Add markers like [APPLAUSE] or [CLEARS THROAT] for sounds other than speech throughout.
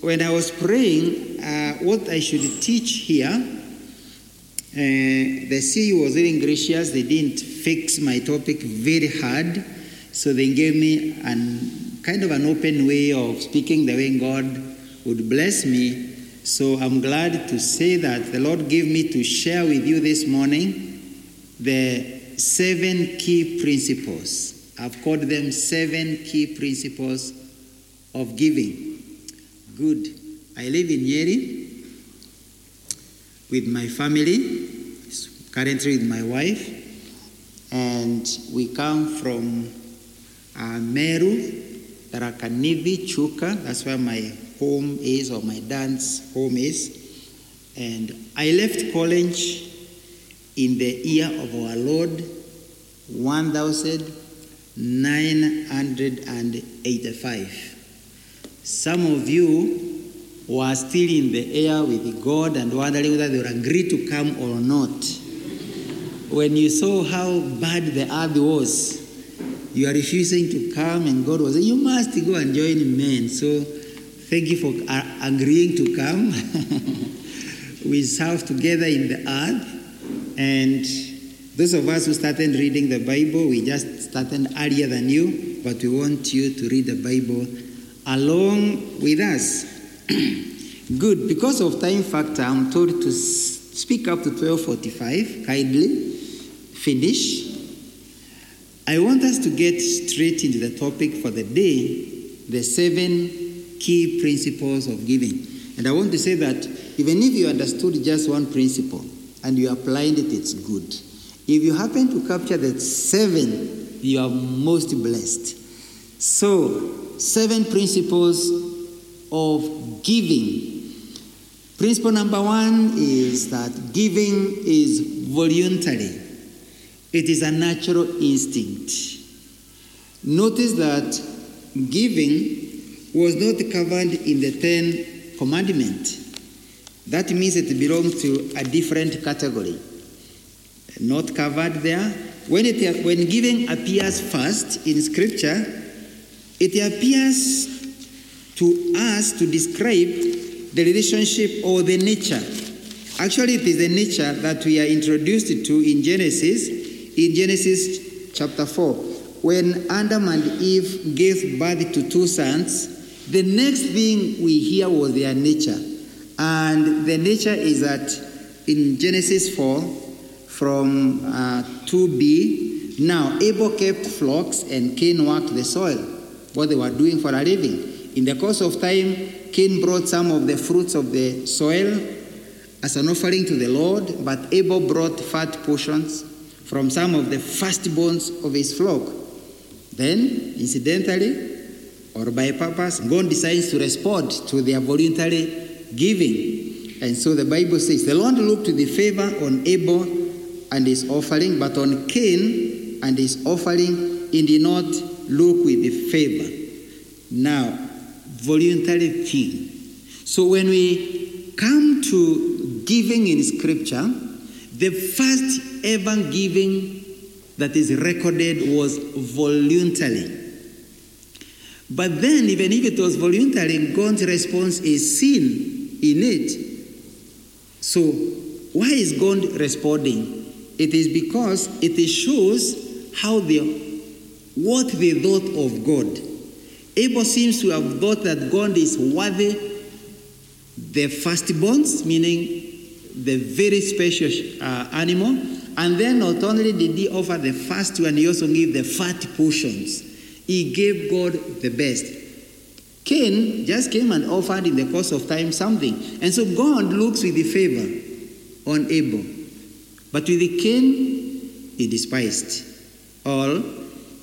when I was praying uh, what I should teach here, uh, the CEO was very gracious. They didn't fix my topic very hard, so they gave me an kind of an open way of speaking the way God would bless me. So I'm glad to say that the Lord gave me to share with you this morning the seven key principles. I've called them seven key principles of giving. Good. I live in Nyeri with my family, currently with my wife, and we come from uh, Meru, Tharaka Nithi, Chuka. That's where my home is, or my dad's home is. And I left college in the year of our Lord 1985. Some of you were still in the air with God and wondering whether they would agree to come or not. When you saw how bad the earth was, you are refusing to come, and God was saying, You must go and join men. So, thank you for uh, agreeing to come. [LAUGHS] we serve together in the earth, and those of us who started reading the Bible, we just started earlier than you, but we want you to read the Bible along with us. [CLEARS THROAT] Good. Because of time factor, I'm told to speak up to 12:45. Kindly finish. I want us to get straight into the topic for the day, the seven key principles of giving. And I want to say that even if you understood just one principle and you applied it, it's good. If you happen to capture the seven, you are most blessed. So, seven principles of giving. Principle number one is that giving is voluntary, it is a natural instinct. Notice that giving was not covered in the Ten Commandments. That means it belongs to a different category. Not covered there. When, it, when giving appears first in Scripture, it appears to us to describe the relationship or the nature. Actually, it is the nature that we are introduced to in Genesis, in Genesis chapter 4. When Adam and Eve gave birth to two sons, the next thing we hear was their nature. And the nature is that in Genesis 4, from uh, 2b, now Abel kept flocks and Cain worked the soil, what they were doing for a living. In the course of time, Cain brought some of the fruits of the soil as an offering to the Lord, but Abel brought fat portions from some of the firstborns of his flock. Then, incidentally, or by purpose, God decides to respond to their voluntary giving. And so the Bible says, The Lord looked with favor on Abel and his offering, but on Cain and his offering he did not look with the favor. Now, voluntary thing. So when we come to giving in scripture, the first ever giving that is recorded was voluntary. But then, even if it was voluntary, God's response is sin in it. So, why is God responding? It is because it shows how they, what they thought of God. Abel seems to have thought that God is worthy the firstborns, meaning the very special uh, animal. And then not only did he offer the first one, he also gave the fat portions. He gave God the best. Cain just came and offered in the course of time something. And so God looks with the favor on Abel. But with the Cain, he despised all.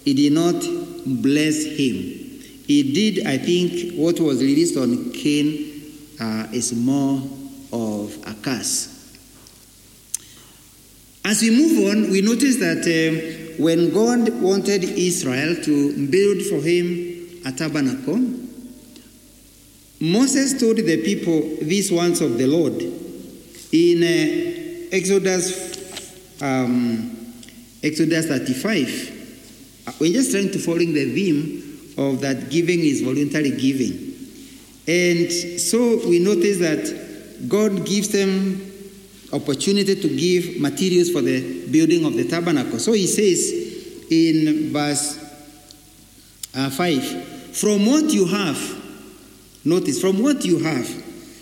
He did not bless him. He did, I think, what was released on Cain uh, is more of a curse. As we move on, we notice that uh, when God wanted Israel to build for him a tabernacle, Moses told the people these words of the Lord in uh, Exodus, um, Exodus 35. We're just trying to follow the theme of that giving is voluntary giving. And so we notice that God gives them opportunity to give materials for the building of the tabernacle. So he says in verse uh, 5 From what you have, notice, from what you have,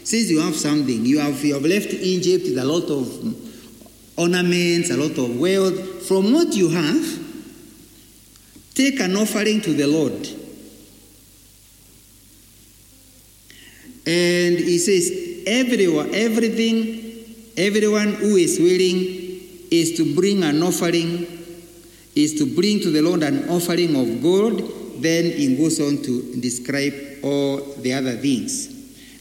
since you have something, you have, you have left Egypt with a lot of ornaments, a lot of wealth. From what you have, take an offering to the Lord. And he says, everyone, everything, everyone who is willing is to bring an offering, is to bring to the Lord an offering of gold. Then he goes on to describe all the other things.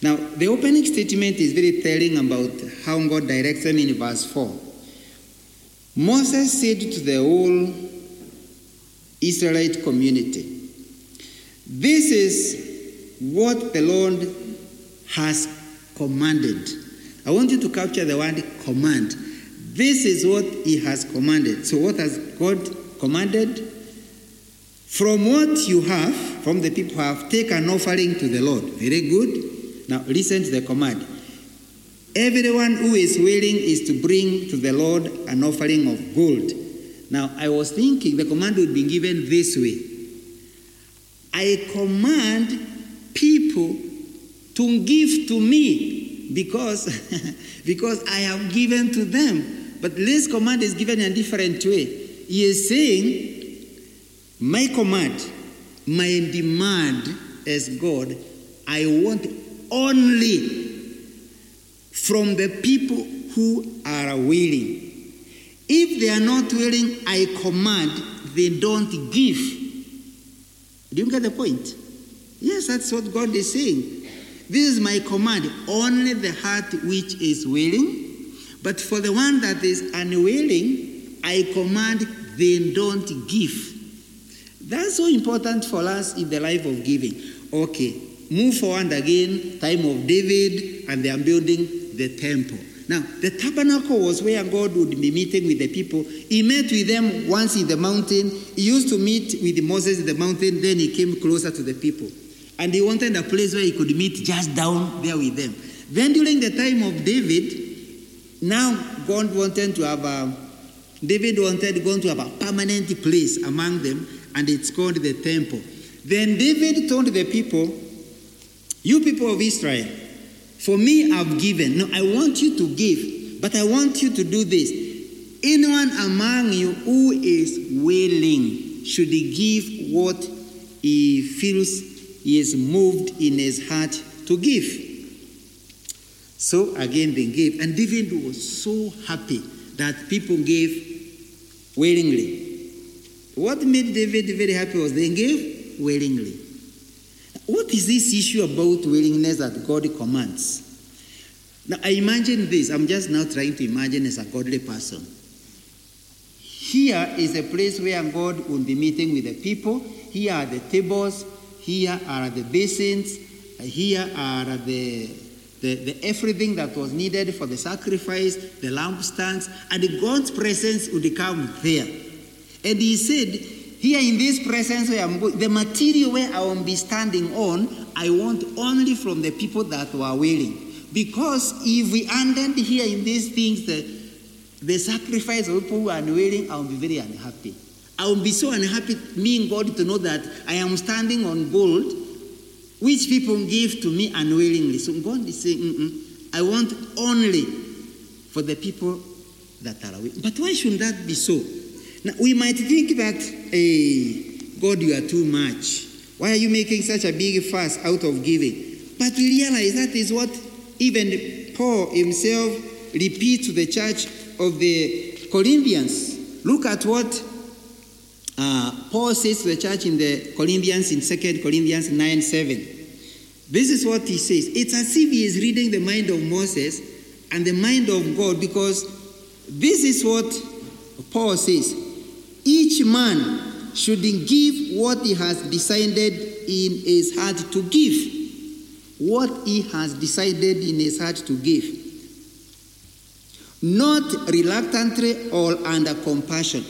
Now, the opening statement is very telling about how God directs them in verse 4. Moses said to the whole Israelite community, This is what the Lord has commanded. I want you to capture the word command. This is what He has commanded. So, what has God commanded? From what you have, from the people who have, take an offering to the Lord. Very good. Now, listen to the command. Everyone who is willing is to bring to the Lord an offering of gold. Now, I was thinking the command would be given this way I command people to give to me because, [LAUGHS] because I have given to them. But this command is given in a different way. He is saying, My command, my demand as God, I want only from the people who are willing. If they are not willing, I command they don't give. Do you get the point? Yes, that's what God is saying. This is my command only the heart which is willing, but for the one that is unwilling, I command they don't give. That's so important for us in the life of giving. Okay, move forward again, time of David, and they are building the temple. Now, the tabernacle was where God would be meeting with the people. He met with them once in the mountain. He used to meet with Moses in the mountain, then he came closer to the people. And he wanted a place where he could meet just down there with them. Then during the time of David, now God wanted to have a, David wanted God to have a permanent place among them, and it's called the temple. Then David told the people, You people of Israel, for me I've given. No, I want you to give, but I want you to do this. Anyone among you who is willing should give what he feels he is moved in his heart to give. So again, they gave. And David was so happy that people gave willingly. What made David very happy was they gave willingly. What is this issue about willingness that God commands? Now, I imagine this. I'm just now trying to imagine as a godly person. Here is a place where God will be meeting with the people. Here are the tables, here are the basins. Here are the, the, the, everything that was needed for the sacrifice, the lampstands, and God's presence would come there. And he said, Here in this presence, where I'm the material where I will be standing on, I want only from the people that were willing. Because if we ended here in these things, the, the sacrifice of people who are unwilling, I will be very unhappy. I will be so unhappy, me and God, to know that I am standing on gold, which people give to me unwillingly. So God is saying, I want only for the people that are willing. But why should that be so? Now, we might think that, hey, God, you are too much. Why are you making such a big fuss out of giving? But we realize that is what even Paul himself repeats to the church of the Corinthians. Look at what uh, Paul says to the church in the Corinthians in 2 Corinthians 9 7. This is what he says. It's as if he is reading the mind of Moses and the mind of God because this is what Paul says. Each man should give what he has decided in his heart to give. What he has decided in his heart to give. Not reluctantly or under compassion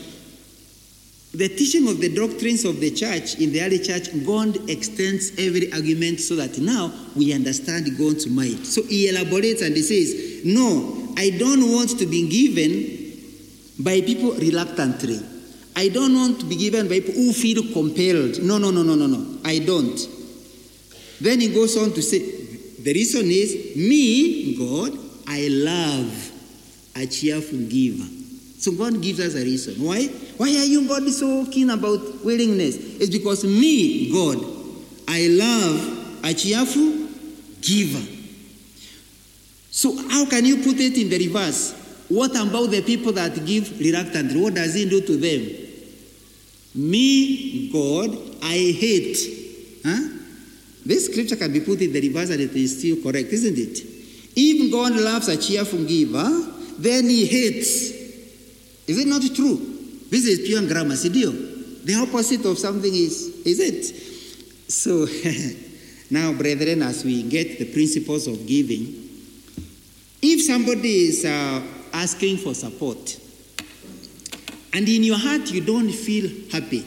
the teaching of the doctrines of the church in the early church, God extends every argument so that now we understand God's mind. So he elaborates and he says, No, I don't want to be given by people reluctantly. I don't want to be given by people who feel compelled. No, no, no, no, no, no. I don't. Then he goes on to say, The reason is, me, God, I love a cheerful giver. So God gives us a reason. Why? Why are you, God, so keen about willingness? It's because me, God, I love a cheerful giver. So how can you put it in the reverse? What about the people that give reluctantly? What does he do to them? Me, God, I hate. Huh? This scripture can be put in the reverse and it is still correct, isn't it? If God loves a cheerful giver, then he hates is it not true? This is pure grammar, Sidio. The opposite of something is, is it? So, [LAUGHS] now, brethren, as we get the principles of giving, if somebody is uh, asking for support, and in your heart you don't feel happy,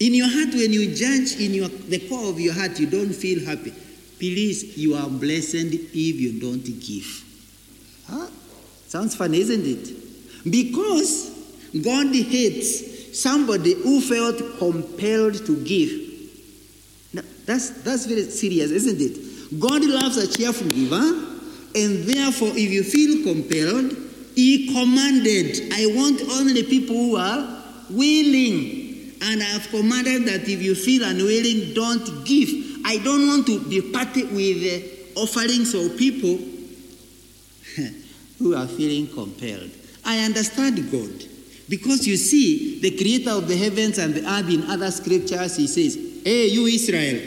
in your heart, when you judge in your, the core of your heart, you don't feel happy, please, you are blessed if you don't give. Huh? Sounds funny, isn't it? Because God hates somebody who felt compelled to give. Now, that's, that's very serious, isn't it? God loves a cheerful giver, and therefore, if you feel compelled, He commanded, I want only people who are willing. And I have commanded that if you feel unwilling, don't give. I don't want to be party with uh, offerings of people [LAUGHS] who are feeling compelled. I understand God. Because you see, the creator of the heavens and the earth in other scriptures, he says, Hey, you Israel,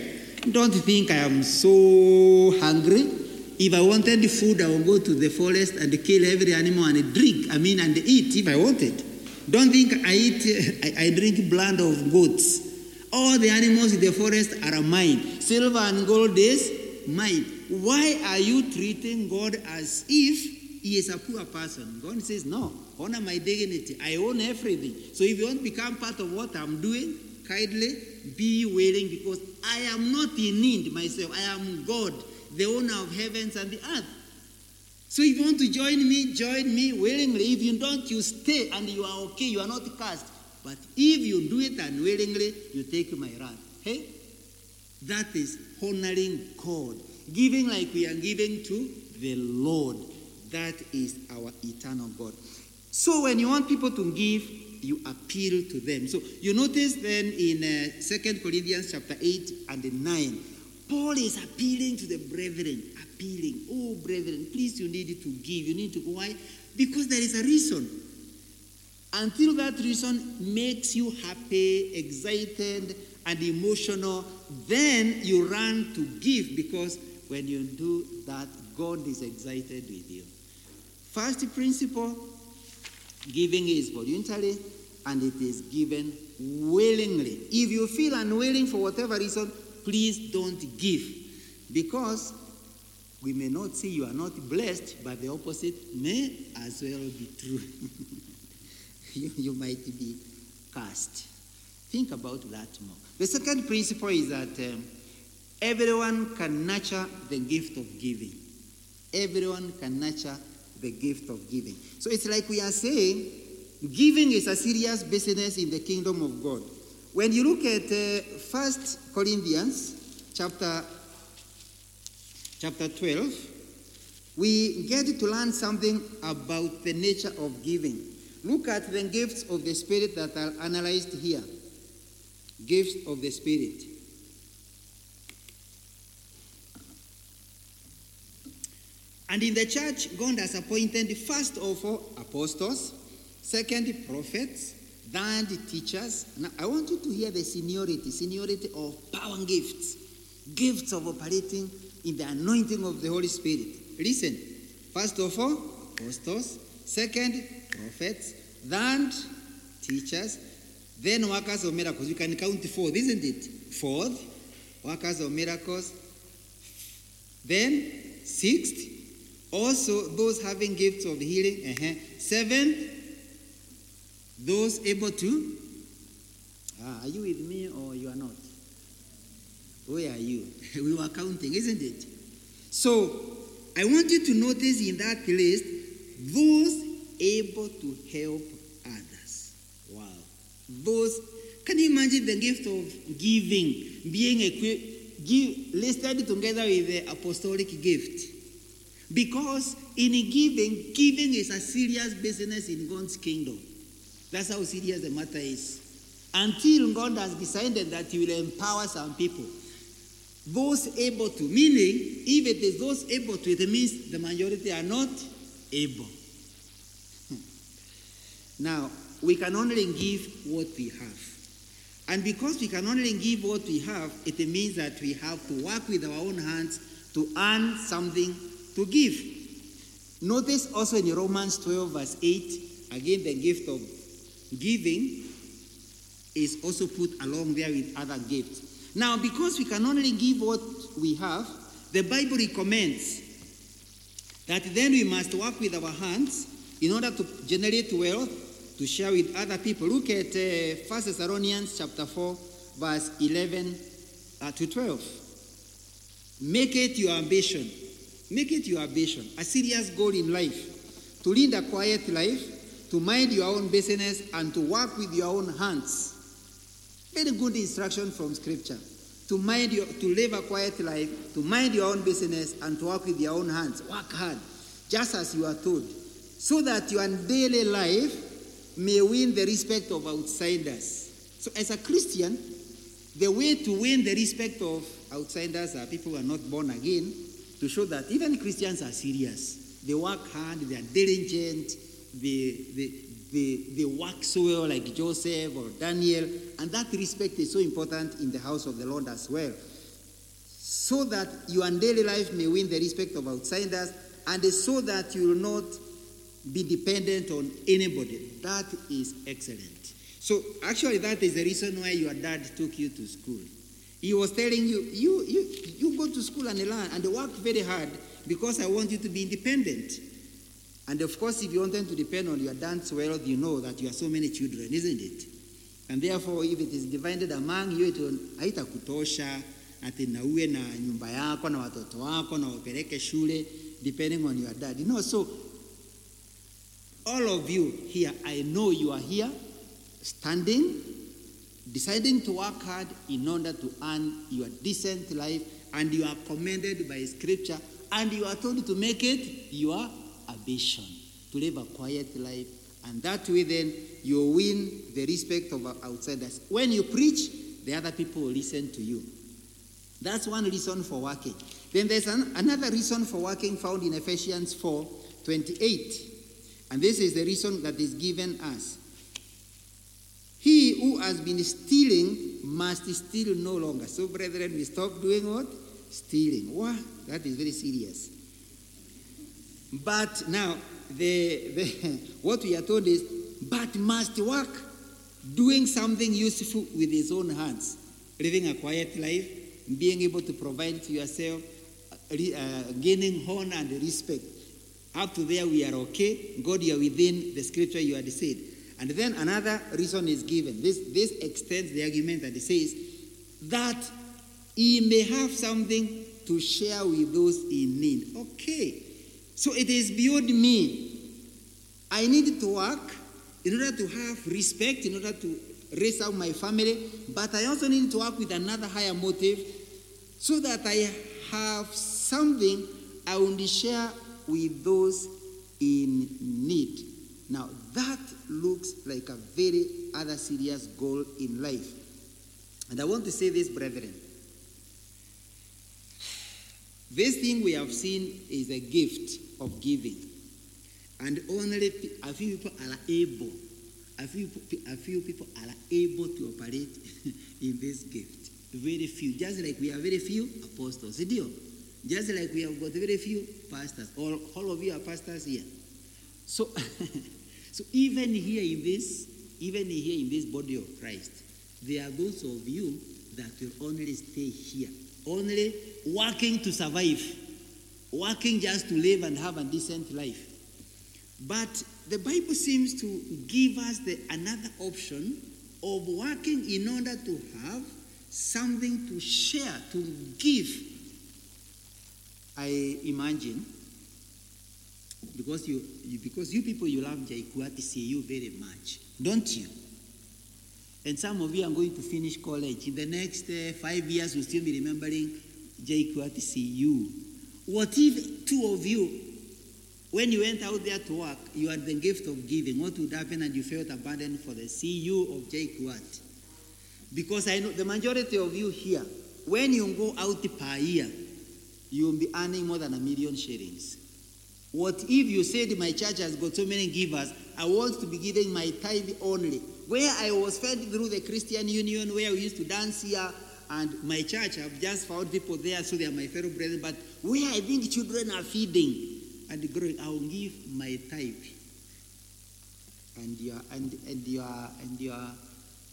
don't think I am so hungry. If I wanted food, I would go to the forest and kill every animal and drink, I mean, and eat if I wanted. Don't think I eat, [LAUGHS] I, I drink blood of goats. All the animals in the forest are mine. Silver and gold is mine. Why are you treating God as if he is a poor person. God says, No, honor my dignity. I own everything. So if you want to become part of what I'm doing, kindly be willing because I am not in need myself. I am God, the owner of heavens and the earth. So if you want to join me, join me willingly. If you don't, you stay and you are okay. You are not cast. But if you do it unwillingly, you take my wrath. Hey? That is honoring God. Giving like we are giving to the Lord. That is our eternal God. So when you want people to give, you appeal to them. So you notice then in uh, 2 Corinthians chapter 8 and 9, Paul is appealing to the brethren, appealing, oh brethren, please you need to give. You need to why? Because there is a reason. Until that reason makes you happy, excited, and emotional, then you run to give because when you do that, God is excited with you. First principle giving is voluntary and it is given willingly. If you feel unwilling for whatever reason, please don't give because we may not say you are not blessed, but the opposite may as well be true. [LAUGHS] you, you might be cast. Think about that more. The second principle is that um, everyone can nurture the gift of giving. Everyone can nurture the gift of giving. So it's like we are saying giving is a serious business in the kingdom of God. When you look at uh, First Corinthians chapter chapter 12, we get to learn something about the nature of giving. Look at the gifts of the Spirit that are analyzed here. Gifts of the Spirit. And in the church, God has appointed first of all apostles, second prophets, then teachers. Now, I want you to hear the seniority, seniority of power and gifts, gifts of operating in the anointing of the Holy Spirit. Listen, first of all, apostles, second, prophets, then teachers, then workers of miracles. You can count fourth, isn't it? Fourth, workers of miracles. Then, sixth, also, those having gifts of healing. Uh-huh. Seven, Those able to. Ah, are you with me or you are not? Where are you? [LAUGHS] we were counting, isn't it? So, I want you to notice in that list those able to help others. Wow. Those, can you imagine the gift of giving being equipped, give, listed together with the apostolic gift? Because in giving, giving is a serious business in God's kingdom. That's how serious the matter is. Until God has decided that He will empower some people. Those able to, meaning, if it is those able to, it means the majority are not able. Hmm. Now, we can only give what we have. And because we can only give what we have, it means that we have to work with our own hands to earn something to give. Notice also in Romans 12, verse 8, again, the gift of giving is also put along there with other gifts. Now, because we can only give what we have, the Bible recommends that then we must work with our hands in order to generate wealth to share with other people. Look at uh, 1 Thessalonians chapter 4, verse 11 uh, to 12. Make it your ambition. Make it your ambition, a serious goal in life, to lead a quiet life, to mind your own business, and to work with your own hands. Very good instruction from Scripture. To mind your, to live a quiet life, to mind your own business, and to work with your own hands. Work hard, just as you are told, so that your daily life may win the respect of outsiders. So, as a Christian, the way to win the respect of outsiders are people who are not born again, to show that even Christians are serious. They work hard, they are diligent, they, they, they, work so well, like Joseph or Daniel, and that respect is so important in the house of the Lord as well. So that your daily life may win the respect of outsiders, and so that you will not be dependent on anybody. That is excellent. So, actually, that is the reason why your dad took you to school. He was telling you, you, you, you go to school and learn and work very hard because I want you to be independent. And of course, if you want them to depend on your dad's wealth, you know that you have so many children, isn't it? And therefore, if it is divided among you, it will haitakutosha ati na uwe na nyumba yako na watoto wako na wapeleke shule depending on your dad. You know, so all of you here, I know you are here standing, deciding to work hard in order to earn your decent life, and you are commended by Scripture, and you are told to make it your ambition to live a quiet life, and that way then you win the respect of outsiders. When you preach, the other people will listen to you. That's one reason for working. Then there's an, another reason for working found in Ephesians 4 28. And this is the reason that is given us. He who has been stealing must steal no longer. So, brethren, we stop doing what? Stealing. Wow, that is very serious. But now, the, the, [LAUGHS] what we are told is, but must work, doing something useful with his own hands, living a quiet life, being able to provide for yourself, uh, gaining honor and respect. Up to there, we are okay. God, you are within the scripture you had said. And then another reason is given. This, this extends the argument that it says that he may have something to share with those in need. Okay. So it is beyond me. I need to work in order to have respect, in order to raise up my family, but I also need to work with another higher motive so that I have something I will share with those in need. Now, that looks like a very other serious goal in life. And I want to say this, brethren. This thing we have seen is a gift of giving. And only a few people are able, a few, a few people are able to operate [LAUGHS] in this gift. Very few. Just like we have very few apostles. Just like we have got very few pastors. All, all of you are pastors here. So, [LAUGHS] so even here in this, even here in this body of Christ, there are those of you that will only stay here, only working to survive, working just to live and have a decent life. But the Bible seems to give us the, another option of working in order to have something to share, to give. I imagine because you, you because you people you love JKUAT CU very much, don't you? And some of you are going to finish college. In the next uh, five years, you'll still be remembering JKUAT CU. What if two of you, when you went out there to work, you had the gift of giving? What would happen and you felt abandoned for the CU of JKUAT? Because I know the majority of you here, when you go out per year, you will be earning more than a million shillings. What if you said my church has got so many givers? I want to be giving my tithe only. Where I was fed through the Christian Union, where we used to dance here, and my church, I've just found people there, so they are my fellow brethren. But where I think children are feeding and growing, I will give my tithe. And you are, and, and you are, and you are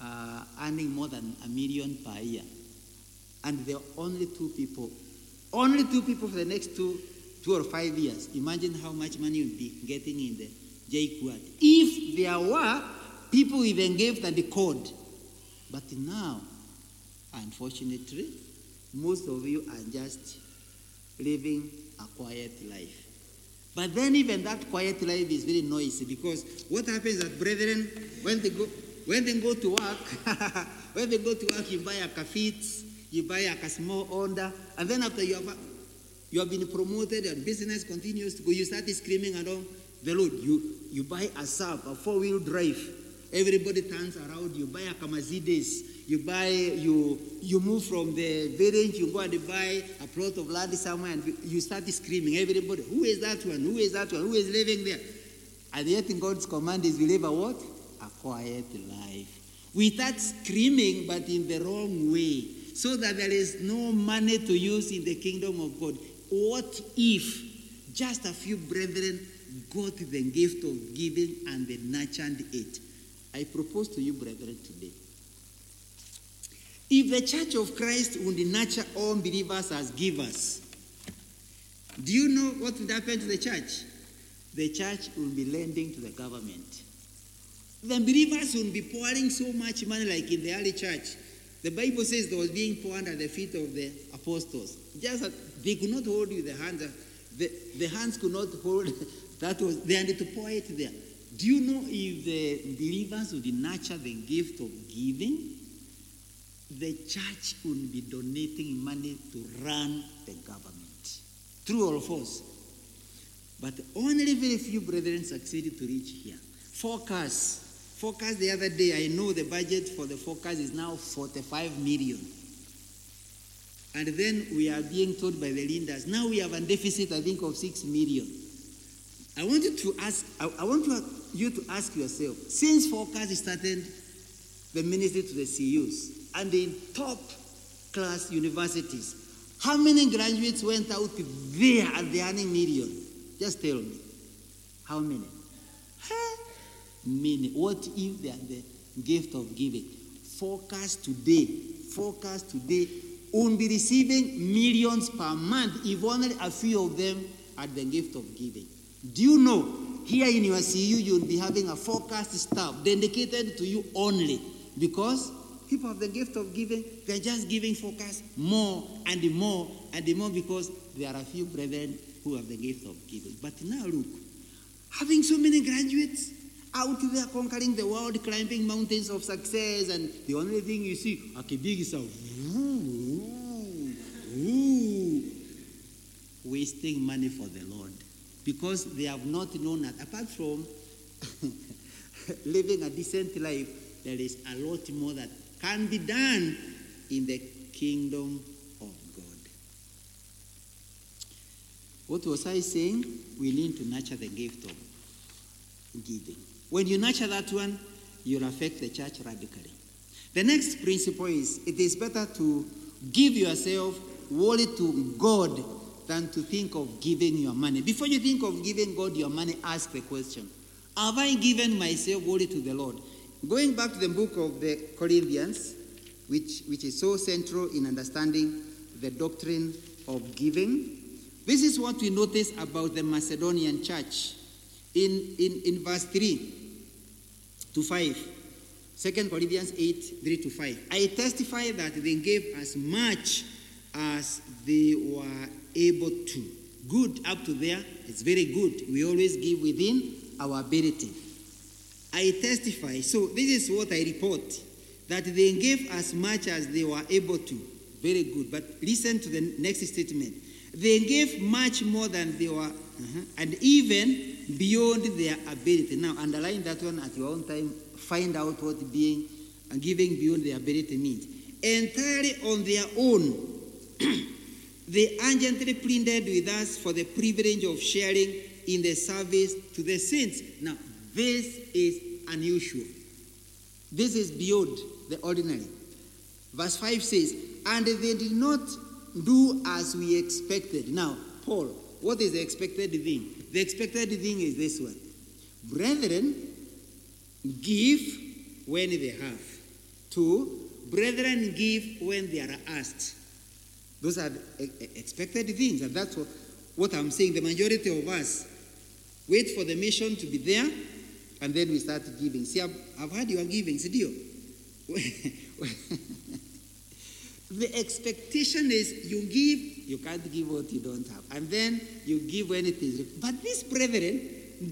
uh, earning more than a million per year. And there are only two people, only two people for the next two two or five years, imagine how much money you'll be getting in the JKUAT. If there were people with engaged and the code. But now, unfortunately, most of you are just living a quiet life. But then even that quiet life is very noisy because what happens that brethren, when they go when they go to work, [LAUGHS] when they go to work, you buy a kafit, you buy a small order, and then after you have you have been promoted and business continues to go. You start screaming along the road. You, you buy a sub, a four-wheel drive. Everybody turns around. You buy a Kamazides. You buy, you, you move from the village, you go and buy a plot of land somewhere and you start screaming. Everybody, who is that one? Who is that one? Who is living there? And yet in God's command is we live a what? A quiet life. We start screaming, but in the wrong way, so that there is no money to use in the kingdom of God. What if just a few brethren got the gift of giving and they nurtured it? I propose to you, brethren, today. If the Church of Christ would nurture all believers as givers, do you know what would happen to the church? The church will be lending to the government. The believers will be pouring so much money like in the early church. The Bible says there was being poured at the feet of the apostles. Just they could not hold you the hands. The, the hands could not hold. [LAUGHS] That was they had to pour it there. Do you know if the believers would nurture the gift of giving? The church would be donating money to run the government. True or false? But only very few brethren succeeded to reach here. Focus. Focus the other day, I know the budget for the focus is now 45 million. And then we are being told by the leaders, now we have a deficit, I think, of 6 million. I want you to ask, I, want you to ask yourself, since Focus started the ministry to the CUs and in top class universities, how many graduates went out there at the earning million? Just tell me. How many? Many. What if they are the gift of giving? Focus today. Focus today will be receiving millions per month if only a few of them are the gift of giving. Do you know here in your CU you'll be having a forecast staff dedicated to you only because people have the gift of giving, they're just giving focus more and more and more because there are a few brethren who have the gift of giving. But now look, having so many graduates out there conquering the world, climbing mountains of success, and the only thing you see, a big is a wasting money for the Lord because they have not known that apart from [LAUGHS] living a decent life, there is a lot more that can be done in the kingdom of God. What was I saying? We need to nurture the gift of giving. When you nurture that one, you'll affect the church radically. The next principle is it is better to give yourself wholly to God than to think of giving your money. Before you think of giving God your money, ask the question Have I given myself wholly to the Lord? Going back to the book of the Corinthians, which, which is so central in understanding the doctrine of giving, this is what we notice about the Macedonian church. In, in, in verse 3 to 5, 2 Corinthians 8 3 to 5, I testify that they gave as much as they were able to. Good up to there, it's very good. We always give within our ability. I testify, so this is what I report that they gave as much as they were able to. Very good. But listen to the next statement. They gave much more than they were, uh-huh, and even beyond their ability. Now, underline that one at your own time. Find out what being and giving beyond their ability means. Entirely on their own, [CLEARS THROAT] they urgently pleaded with us for the privilege of sharing in the service to the saints. Now, this is unusual. This is beyond the ordinary. Verse 5 says, And they did not do as we expected. Now, Paul, what is the expected thing? The expected thing is this one Brethren, give when they have. Two, brethren, give when they are asked. Those are expected things, and that's what, what I'm saying. The majority of us wait for the mission to be there, and then we start giving. See, I've, I've heard you are giving, Sidio. [LAUGHS] the expectation is you give, you can't give what you don't have. And then you give when it is. But these brethren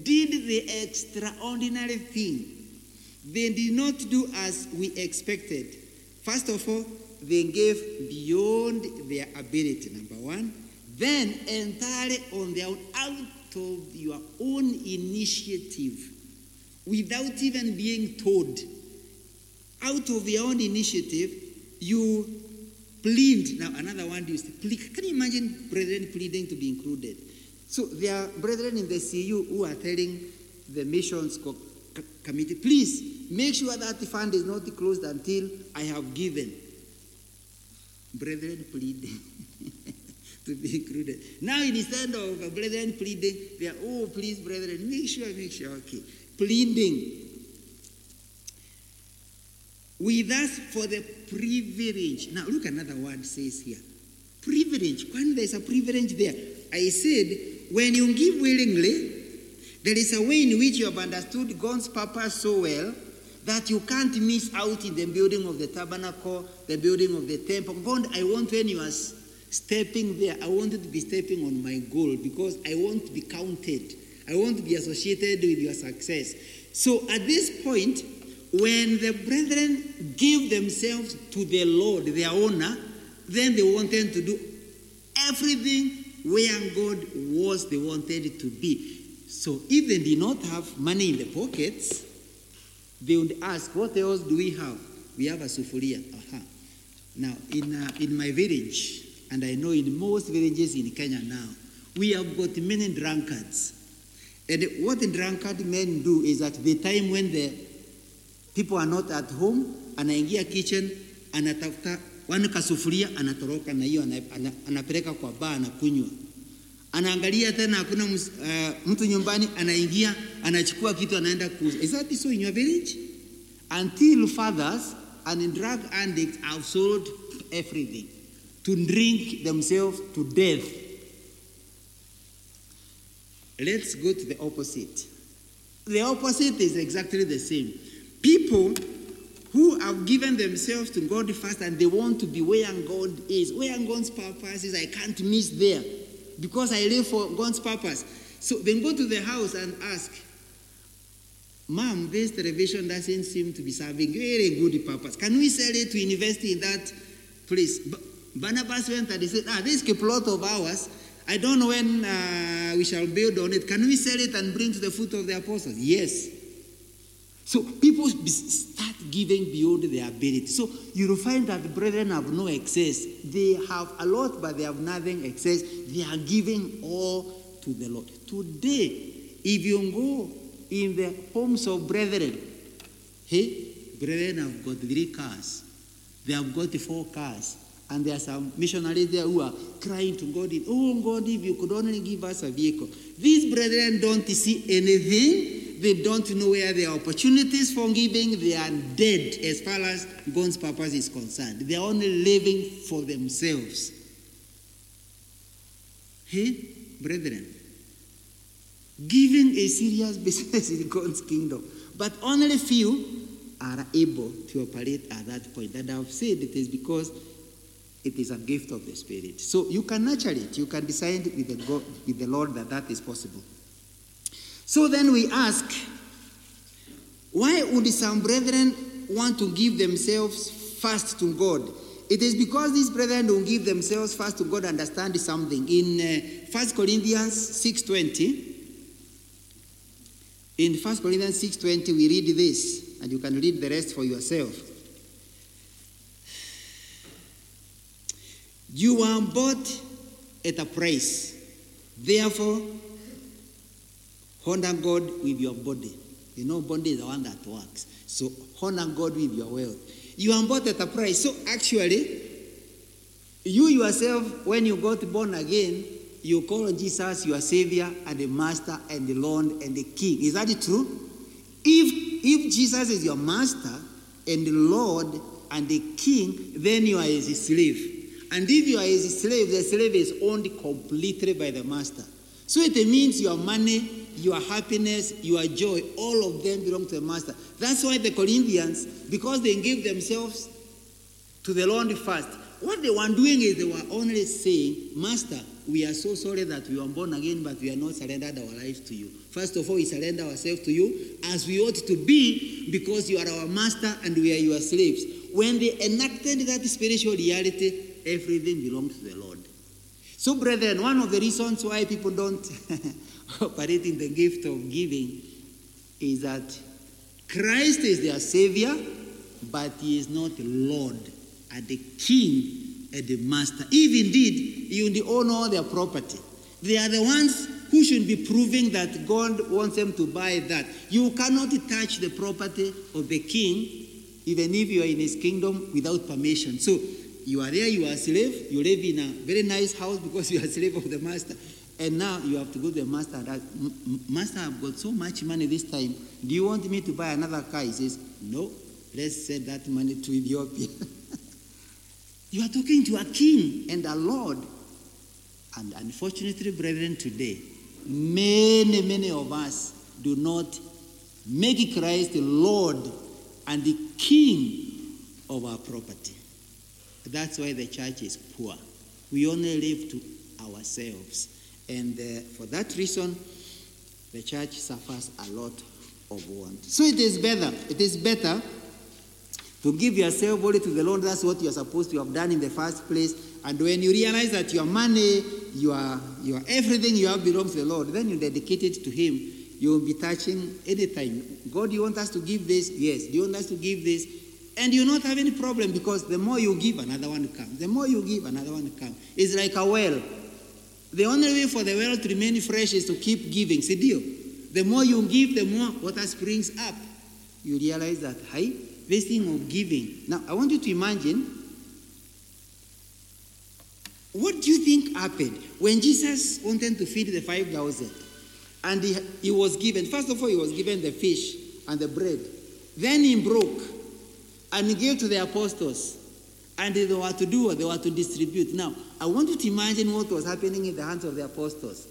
did the extraordinary thing. They did not do as we expected. First of all, they gave beyond their ability, number one. Then entirely on their own, out of your own initiative, without even being told. Out of your own initiative, you plead. Now, another one is plead. Can you imagine brethren pleading to be included? So, there are brethren in the CU who are telling the missions co- committee, please make sure that the fund is not closed until I have given. Brethren pleading [LAUGHS] to be included. Now, instead of brethren pleading, they are, oh, please, brethren, make sure, make sure, okay. Pleading with us for the privilege. Now, look, another word says here privilege. When there's a privilege there, I said, when you give willingly, there is a way in which you have understood God's purpose so well that you can't miss out in the building of the tabernacle, the building of the temple. God, I want when you are stepping there, I want you to be stepping on my goal because I want to be counted. I want to be associated with your success. So at this point, when the brethren give themselves to the Lord, their owner, then they wanted to do everything where God was they wanted it to be. So if they did not have money in the pockets, they would ask, What else do we have? We have a sufuria. Aha. Now, in, uh, in my village, and I know in most villages in Kenya now, we have got many drunkards. And what the drunkard men do is at the time when the people are not at home, anaingia kitchen, anatafuta wani kasufuria, anatoroka na hiyo anapeleka kwa baa, anakunywa anaangalia tena hakuna uh, mtu nyumbani, anaingia anachukua kitu anaenda kuuza. Is that so in your village? Until fathers and drug addicts have sold everything to drink themselves to death. Let's go to the opposite. The opposite is exactly the same. People who have given themselves to God first and they want to be where God is, where God's purpose is, I can't miss there because I live for God's purpose. So then go to the house and ask, Mom, this television doesn't seem to be serving very good purpose. Can we sell it to invest in that place? Barnabas went and he said, Ah, this plot of ours. I don't know when uh, we shall build on it. Can we sell it and bring to the foot of the apostles? Yes. So people start giving beyond their ability. So you'll find that the brethren have no excess. They have a lot, but they have nothing excess. They are giving all to the Lord. Today, if you go in the homes of brethren, hey, brethren have got three cars. They have got four cars. And there are some missionaries there who are crying to God, Oh God, if you could only give us a vehicle. These brethren don't see anything. They don't know where there are opportunities for giving. They are dead as far as God's purpose is concerned. They are only living for themselves. Hey, brethren, Giving a serious [LAUGHS] business in God's kingdom, but only few are able to operate at that point. And I've said it is because it is a gift of the Spirit. So you can nurture it. You can decide with the, God, with the Lord that that is possible. So then we ask, why would some brethren want to give themselves first to God? It is because these brethren don't give themselves first to God understand something. In uh, 1 Corinthians 6.20, in 1 Corinthians 6.20 we read this, and you can read the rest for yourself. You are bought at a price. Therefore, honor God with your body. You know, body is the one that works. So honor God with your wealth. You are bought at a price. So actually, you yourself, when you got born again, you call Jesus your Savior and the Master and the Lord and the King. Is that true? If if Jesus is your Master and the Lord and the King, then you are his slave. And if you are a slave, the slave is owned completely by the master. So it means your money, your happiness, your joy, all of them belong to the master. That's why the Corinthians, because they gave themselves to the Lord first, what they were doing is they were only saying, Master, we are so sorry that we were born again, but we are not surrendered our lives to you. First of all, we surrender ourselves to you as we ought to be because you are our master and we are your slaves. When they enacted that spiritual reality, everything belongs to the Lord. So, brethren, one of the reasons why people don't [LAUGHS] operate in the gift of giving is that Christ is their Savior, but He is not Lord and the King and the Master. If indeed you own all their property, they are the ones who should be proving that God wants them to buy that. You cannot touch the property of the King, even if you are in His kingdom, without permission. So, you are there, you are a slave, you live in a very nice house because [LAUGHS] you are a slave of the master. And now you have to go to the master ask, Master, I've got so much money this time. Do you want me to buy another car? He says, No, let's send that money to Ethiopia. [LAUGHS] you are talking to a king and a lord. And unfortunately, brethren, today, many, many of us do not make Christ the Lord and the king of our property. That's why the church is poor. We only live to ourselves. And uh, for that reason, the church suffers a lot of want. So it is better, it is better to give yourself only to the Lord. That's what you're supposed to have done in the first place. And when you realize that your money, your, your everything you have belongs to the Lord, then you dedicate it to Him. You will be touching anytime. God, you want us to give this? Yes. Do you want us to give this? And you not have any problem because the more you give, another one comes. The more you give, another one comes. It's like a well. The only way for the well to remain fresh is to keep giving. See, deal. The more you give, the more water springs up. You realize that, hey, this thing of giving. Now, I want you to imagine what do you think happened when Jesus wanted to feed the 5,000? And he, he was given, first of all, he was given the fish and the bread. Then he broke and gave to the apostles. And they were to do what? They were to distribute. Now, I want you to imagine what was happening in the hands of the apostles.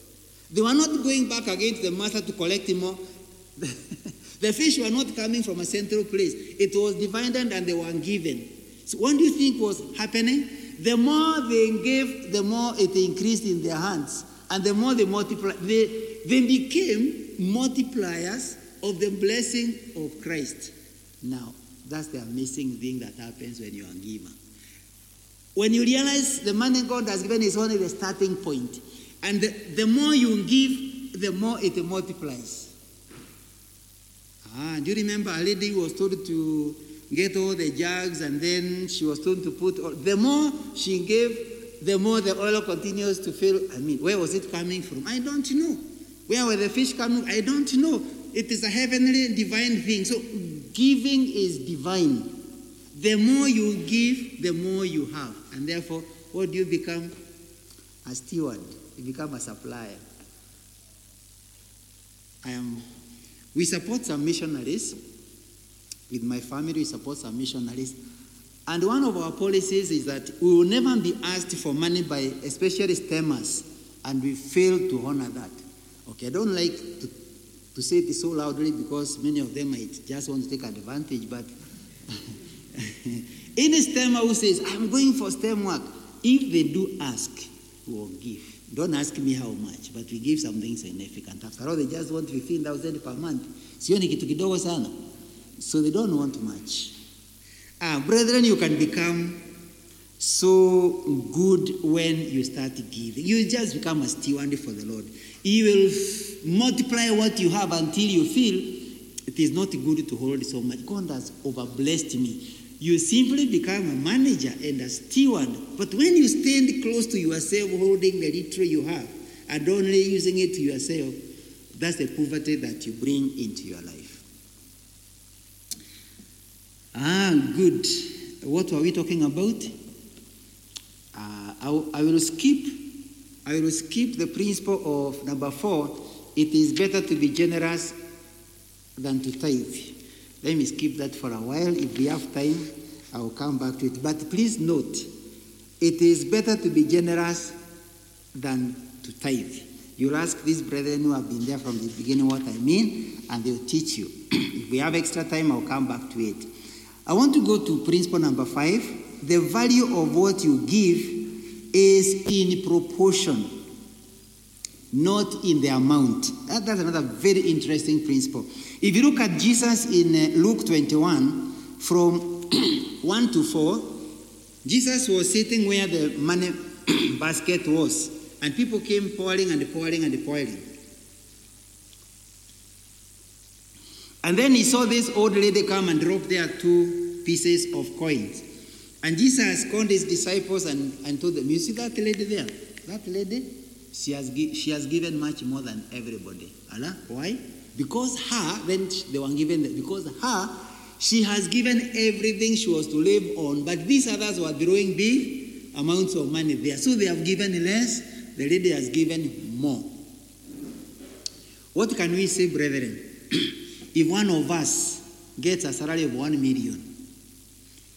They were not going back again to the master to collect more. [LAUGHS] the fish were not coming from a central place. It was divided and they were given. So what do you think was happening? The more they gave, the more it increased in their hands. And the more they multiplied, they, they became multipliers of the blessing of Christ. Now, that's the amazing thing that happens when you are a giver. When you realize the money God has given is only the starting point, and the, the more you give, the more it multiplies. Ah, do you remember a lady was told to get all the jugs and then she was told to put all, the more she gave, the more the oil continues to fill. I mean, where was it coming from? I don't know. Where were the fish coming? I don't know. It is a heavenly divine thing. So giving is divine. The more you give, the more you have. And therefore, what do you become? A steward. You become a supplier. I am, we support some missionaries. With my family, we support some missionaries. And one of our policies is that we will never be asked for money by especially stemmers, and we fail to honor that. Okay, I don't like to, to say it so loudly because many of them might just want to take advantage, but [LAUGHS] any STEMmer who says, I'm going for STEM work, if they do ask, we will give. Don't ask me how much, but we give something significant. After all, they just want 15,000 per month. So they don't want much. Ah, brethren, you can become so good when you start giving. You just become a steward for the Lord. You will multiply what you have until you feel it is not good to hold so much. God has overblessed me. You simply become a manager and a steward. But when you stand close to yourself, holding the little you have and only using it to yourself, that's the poverty that you bring into your life. Ah, good. What were we talking about? Uh, I, I will skip. I will skip the principle of number four. It is better to be generous than to tithe. Let me skip that for a while. If we have time, I will come back to it. But please note, it is better to be generous than to tithe. You'll ask these brethren who have been there from the beginning what I mean, and they'll teach you. [CLEARS THROAT] if we have extra time, I'll come back to it. I want to go to principle number five. The value of what you give is in proportion, not in the amount. That- that's another very interesting principle. If you look at Jesus in uh, Luke 21, from [CLEARS THROAT] 1 to 4, Jesus was sitting where the money [CLEARS THROAT] basket was, and people came pouring and pouring and pouring. And then he saw this old lady come and drop there two pieces of coins. And Jesus called his disciples and, and told them, You see that lady there? That lady, she has, she has given much more than everybody. Allah, why? Because her, then they were given, because her, she has given everything she was to live on, but these others were throwing big amounts of money there. So they have given less, the lady has given more. What can we say, brethren? [CLEARS THROAT] if one of us gets a salary of one million,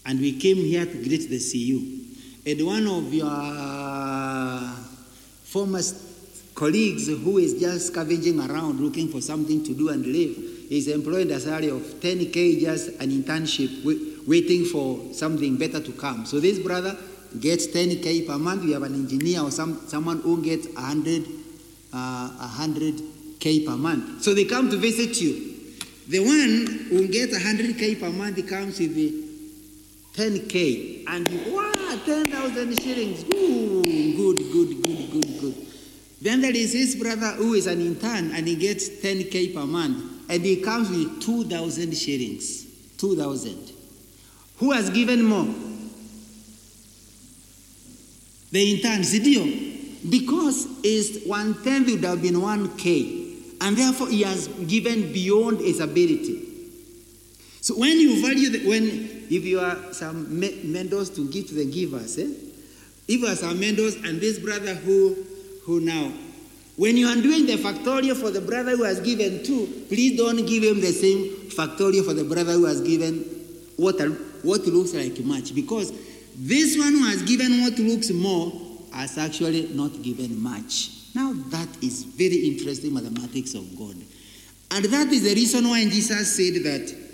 and we came here to greet the CU, and one of your former colleagues who is just scavenging around looking for something to do and live is employed a salary of 10k just an internship waiting for something better to come. So this brother gets 10k per month. We have an engineer or some, someone who gets 100 uh, 100k per month. So they come to visit you. The one who gets 100k per month comes with the 10k and wow 10,000 shillings. Ooh, good good good good good. Then there is his brother who is an intern and he gets 10k per month and he comes with 2,000 shillings. 2,000 who has given more? The intern Zidio. Because his one tenth would have been 1k and therefore he has given beyond his ability so when you value the, when if you are some me- mentors to give to the givers, eh? if you are some mentors and this brother who who now, when you are doing the factorial for the brother who has given two, please don't give him the same factorial for the brother who has given what what looks like much because this one who has given what looks more has actually not given much. Now that is very interesting mathematics of God. And that is the reason why Jesus said that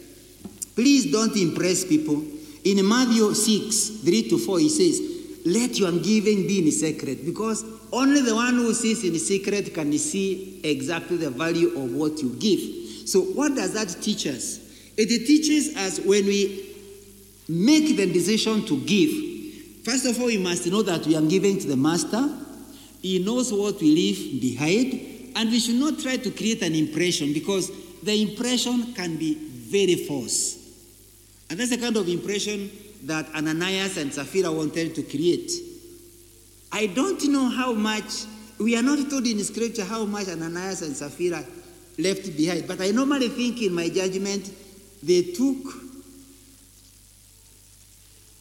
Please don't impress people. In Matthew 6, 3 to 4, he says, Let your giving be in secret, because only the one who sees in secret can see exactly the value of what you give. So, what does that teach us? It teaches us when we make the decision to give, first of all, we must know that we are giving to the Master. He knows what we leave behind, and we should not try to create an impression because the impression can be very false. And that's the kind of impression that Ananias and Sapphira wanted to create. I don't know how much, we are not told in scripture how much Ananias and Sapphira left behind, but I normally think in my judgment, they took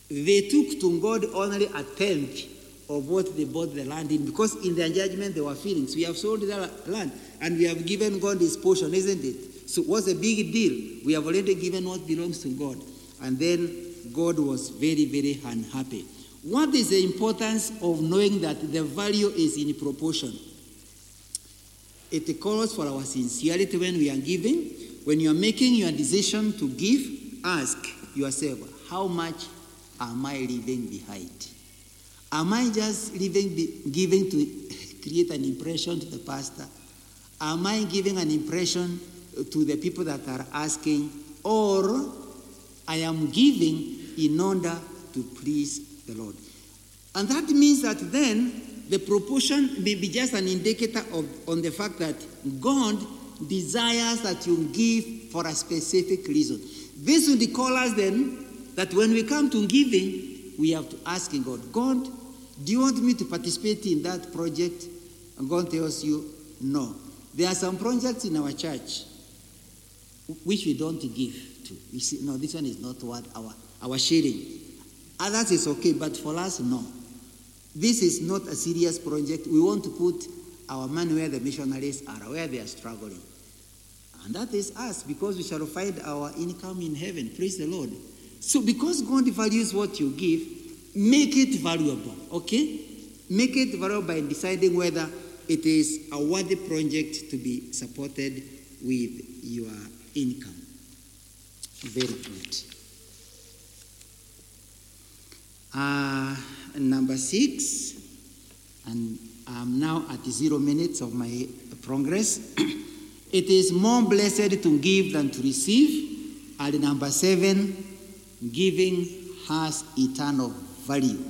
they took to God only a tenth of what they bought the land in because in their judgment there were feelings. We have sold the land and we have given God his portion, isn't it? So what's the big deal? We have already given what belongs to God. And then God was very, very unhappy. What is the importance of knowing that the value is in proportion? It calls for our sincerity when we are giving. When you are making your decision to give, ask yourself, how much am I leaving behind? Am I just leaving, giving to [LAUGHS] create an impression to the pastor? Am I giving an impression to the people that are asking? Or I am giving in order to please the Lord. And that means that then the proportion may be just an indicator of, on the fact that God desires that you give for a specific reason. This would call us then that when we come to giving, we have to ask in God, God, do you want me to participate in that project? And God tells you, no. There are some projects in our church which we don't give to. You see, no, this one is not what our, our sharing. Others is okay, but for us, no. This is not a serious project. We want to put our money where the missionaries are, where they are struggling. And that is us, because we shall find our income in heaven. Praise the Lord. So, because God values what you give, make it valuable, okay? Make it valuable by deciding whether it is a worthy project to be supported with your income. Very good. Uh, number six, and I'm now at zero minutes of my progress. [CLEARS THROAT] it is more blessed to give than to receive. And number seven, giving has eternal value.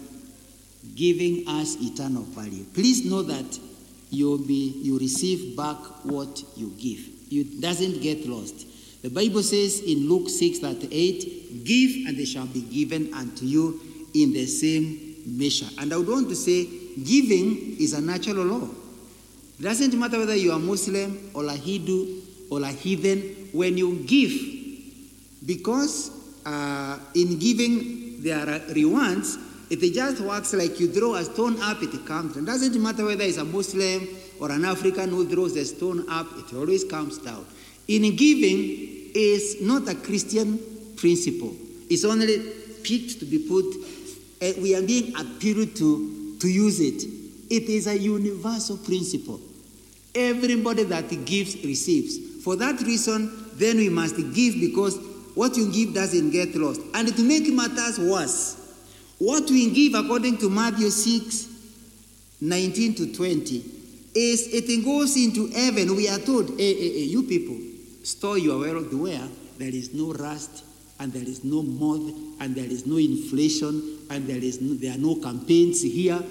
Giving us eternal value. Please know that you'll be you receive back what you give. It doesn't get lost. The Bible says in Luke 6 38, give and they shall be given unto you in the same measure. And I would want to say, giving is a natural law. It doesn't matter whether you are Muslim or a Hindu or a heathen, when you give, because uh, in giving there are rewards, it just works like you throw a stone up, it comes. It doesn't matter whether it's a Muslim or an African who throws a stone up, it always comes down. In giving is not a Christian principle. It's only picked to be put, uh, we are being appealed to to use it. It is a universal principle. Everybody that gives receives. For that reason, then we must give because what you give doesn't get lost. And to make matters worse, what we give according to Matthew 6 19 to 20 is it goes into heaven. We are told, hey, hey, hey, you people, store your wealth where there is no rust and there is no moth and there is no inflation and there is no, there are no campaigns here.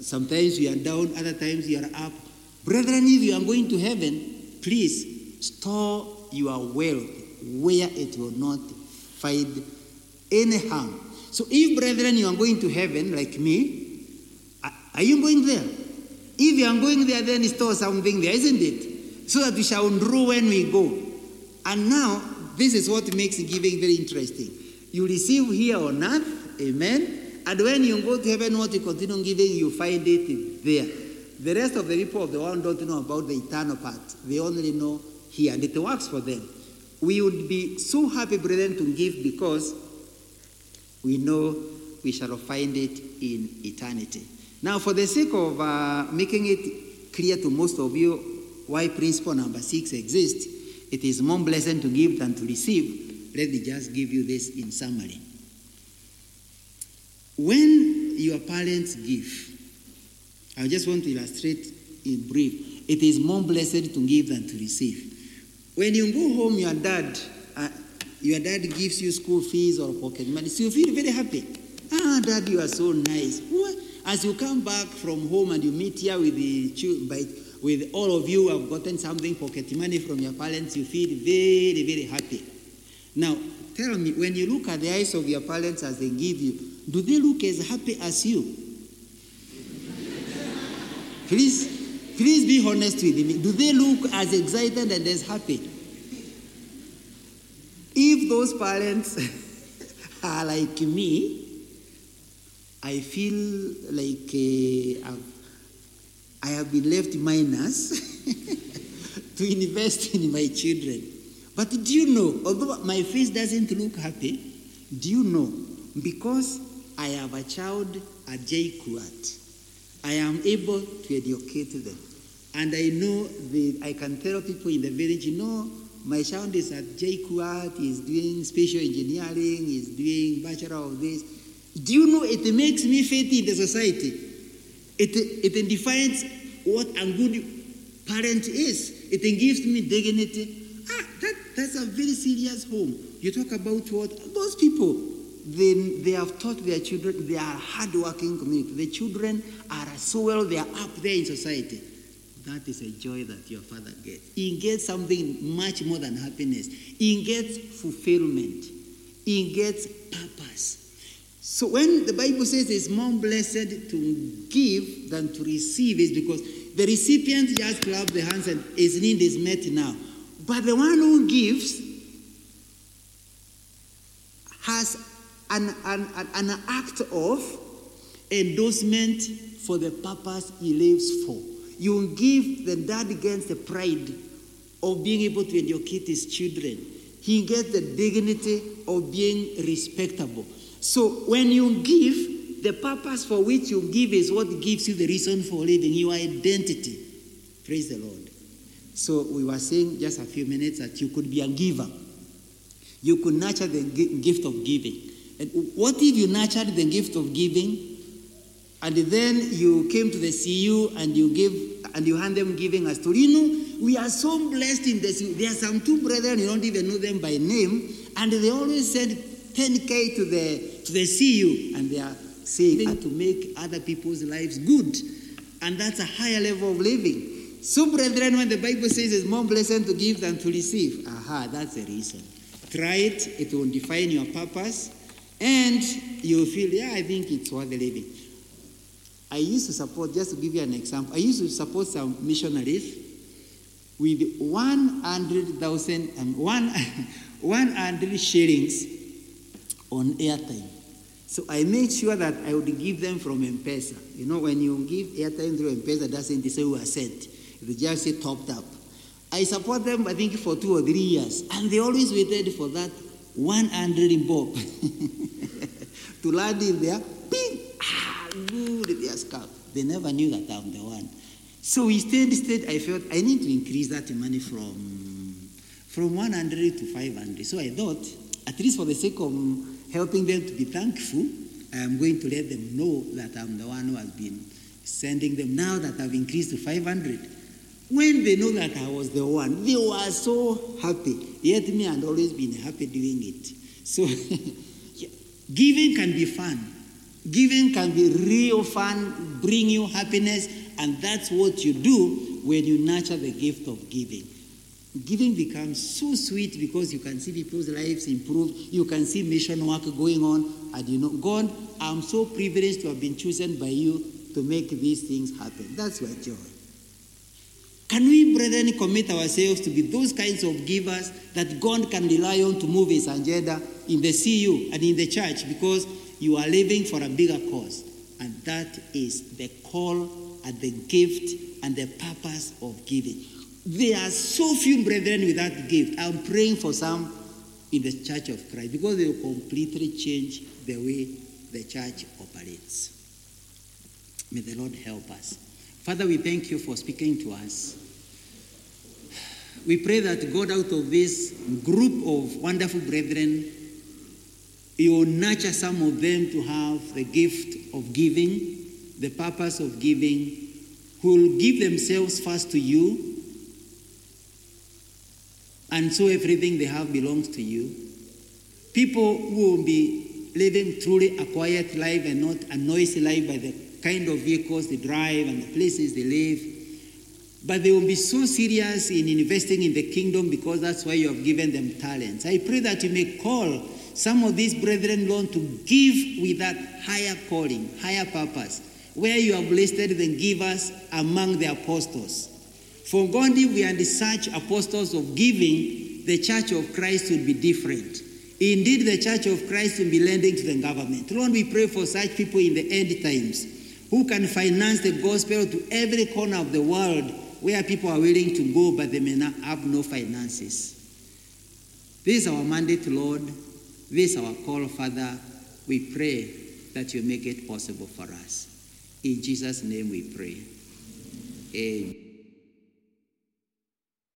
Sometimes you are down, other times you are up. Brethren, if you are going to heaven, please store your wealth where it will not find any harm. So if, brethren, you are going to heaven like me, are you going there? If you are going there, then store something there, isn't it? So that we shall draw when we go. And now, this is what makes giving very interesting. You receive here on earth, amen. And when you go to heaven, what you continue giving, you find it there. The rest of the people of the world don't know about the eternal part. They only know here, and it works for them. We would be so happy, brethren, to give because we know we shall find it in eternity. Now, for the sake of uh, making it clear to most of you why principle number six exists, it is more blessed to give than to receive. Let me just give you this in summary. When your parents give, I just want to illustrate in brief, it is more blessed to give than to receive. When you go home, your dad, uh, your dad gives you school fees or pocket money, so you feel very happy. Ah, dad, you are so nice. What? As you come back from home and you meet here with the by, with all of you have gotten something pocket money from your parents, you feel very, very happy. Now, tell me, when you look at the eyes of your parents as they give you, do they look as happy as you? [LAUGHS] please, please be honest with me. Do they look as excited and as happy? If those parents [LAUGHS] are like me, I feel like uh, I have been left minus [LAUGHS] to invest in my children. But do you know, although my face doesn't look happy, do you know, because I have a child at JKUAT, I am able to educate them. And I know that I can tell people in the village, you know, my child is at JKUAT, he's doing spatial engineering, he's doing bachelor of this. Do you know it makes me fit in the society? It, it defines what a good parent is. It gives me dignity. Ah, that, that's a very serious home. You talk about what? Those people, they, they have taught their children, they are hardworking community. The children are so well, they are up there in society. That is a joy that your father gets. He gets something much more than happiness. He gets fulfillment. He gets purpose. So when the Bible says it's more blessed to give than to receive, is because the recipient just clap the hands and his need is met now. But the one who gives has an, an, an act of endorsement for the purpose he lives for. You give the dad against the pride of being able to educate his children. He gets the dignity of being respectable. So when you give, the purpose for which you give is what gives you the reason for living, your identity. Praise the Lord. So we were saying just a few minutes that you could be a giver. You could nurture the gift of giving. And what if you nurtured the gift of giving and then you came to the CU and you give and you hand them giving as story. You know, we are so blessed in this. There are some two brethren, you don't even know them by name, and they always send 10k to the to CU and they are saying to make other people's lives good. And that's a higher level of living. So, brethren, when the Bible says it's more blessed to give than to receive, aha, that's the reason. Try it, it will define your purpose, and you'll feel, yeah, I think it's worth living. I used to support, just to give you an example, I used to support some missionaries with 100,000 and one, [LAUGHS] 100 shillings on airtime. So I made sure that I would give them from M-Pesa. You know, when you give airtime through M-Pesa, doesn't say we are sent. They just say topped up. I support them, I think, for two or three years. And they always waited for that 100 bob [LAUGHS] to land in there. Ping! Ah, good their. They never knew that I'm the one. So instead, instead, I felt I need to increase that money from, from 100 to 500. So I thought, at least for the sake of helping them to be thankful, I am going to let them know that I'm the one who has been sending them now that I've increased to 500. When they know that I was the one, they were so happy. Yet me had always been happy doing it. So [LAUGHS] giving can be fun. Giving can be real fun, bring you happiness, and that's what you do when you nurture the gift of giving. Giving becomes so sweet because you can see people's lives improve, you can see mission work going on, and you know, God, I'm so privileged to have been chosen by you to make these things happen. That's my joy. Can we, brethren, commit ourselves to be those kinds of givers that God can rely on to move his agenda in the CU and in the church? Because you are living for a bigger cause. And that is the call and the gift and the purpose of giving. There are so few brethren with that gift. I'm praying for some in the church of Christ because they will completely change the way the church operates. May the Lord help us. Father, we thank you for speaking to us. We pray that God, out of this group of wonderful brethren, you will nurture some of them to have the gift of giving, the purpose of giving, who will give themselves first to you, and so everything they have belongs to you. People who will be living truly a quiet life and not a noisy life by the kind of vehicles they drive and the places they live. But they will be so serious in investing in the kingdom because that's why you have given them talents. I pray that you may call some of these brethren learn to give with that higher calling, higher purpose, where you have listed the givers among the apostles. For if we are the such apostles of giving, the church of Christ will be different. Indeed, the church of Christ will be lending to the government. Lord, we pray for such people in the end times who can finance the gospel to every corner of the world where people are willing to go, but they may not have no finances. This is our mandate, Lord. This our call, Father. We pray that you make it possible for us. In Jesus' name we pray. Amen.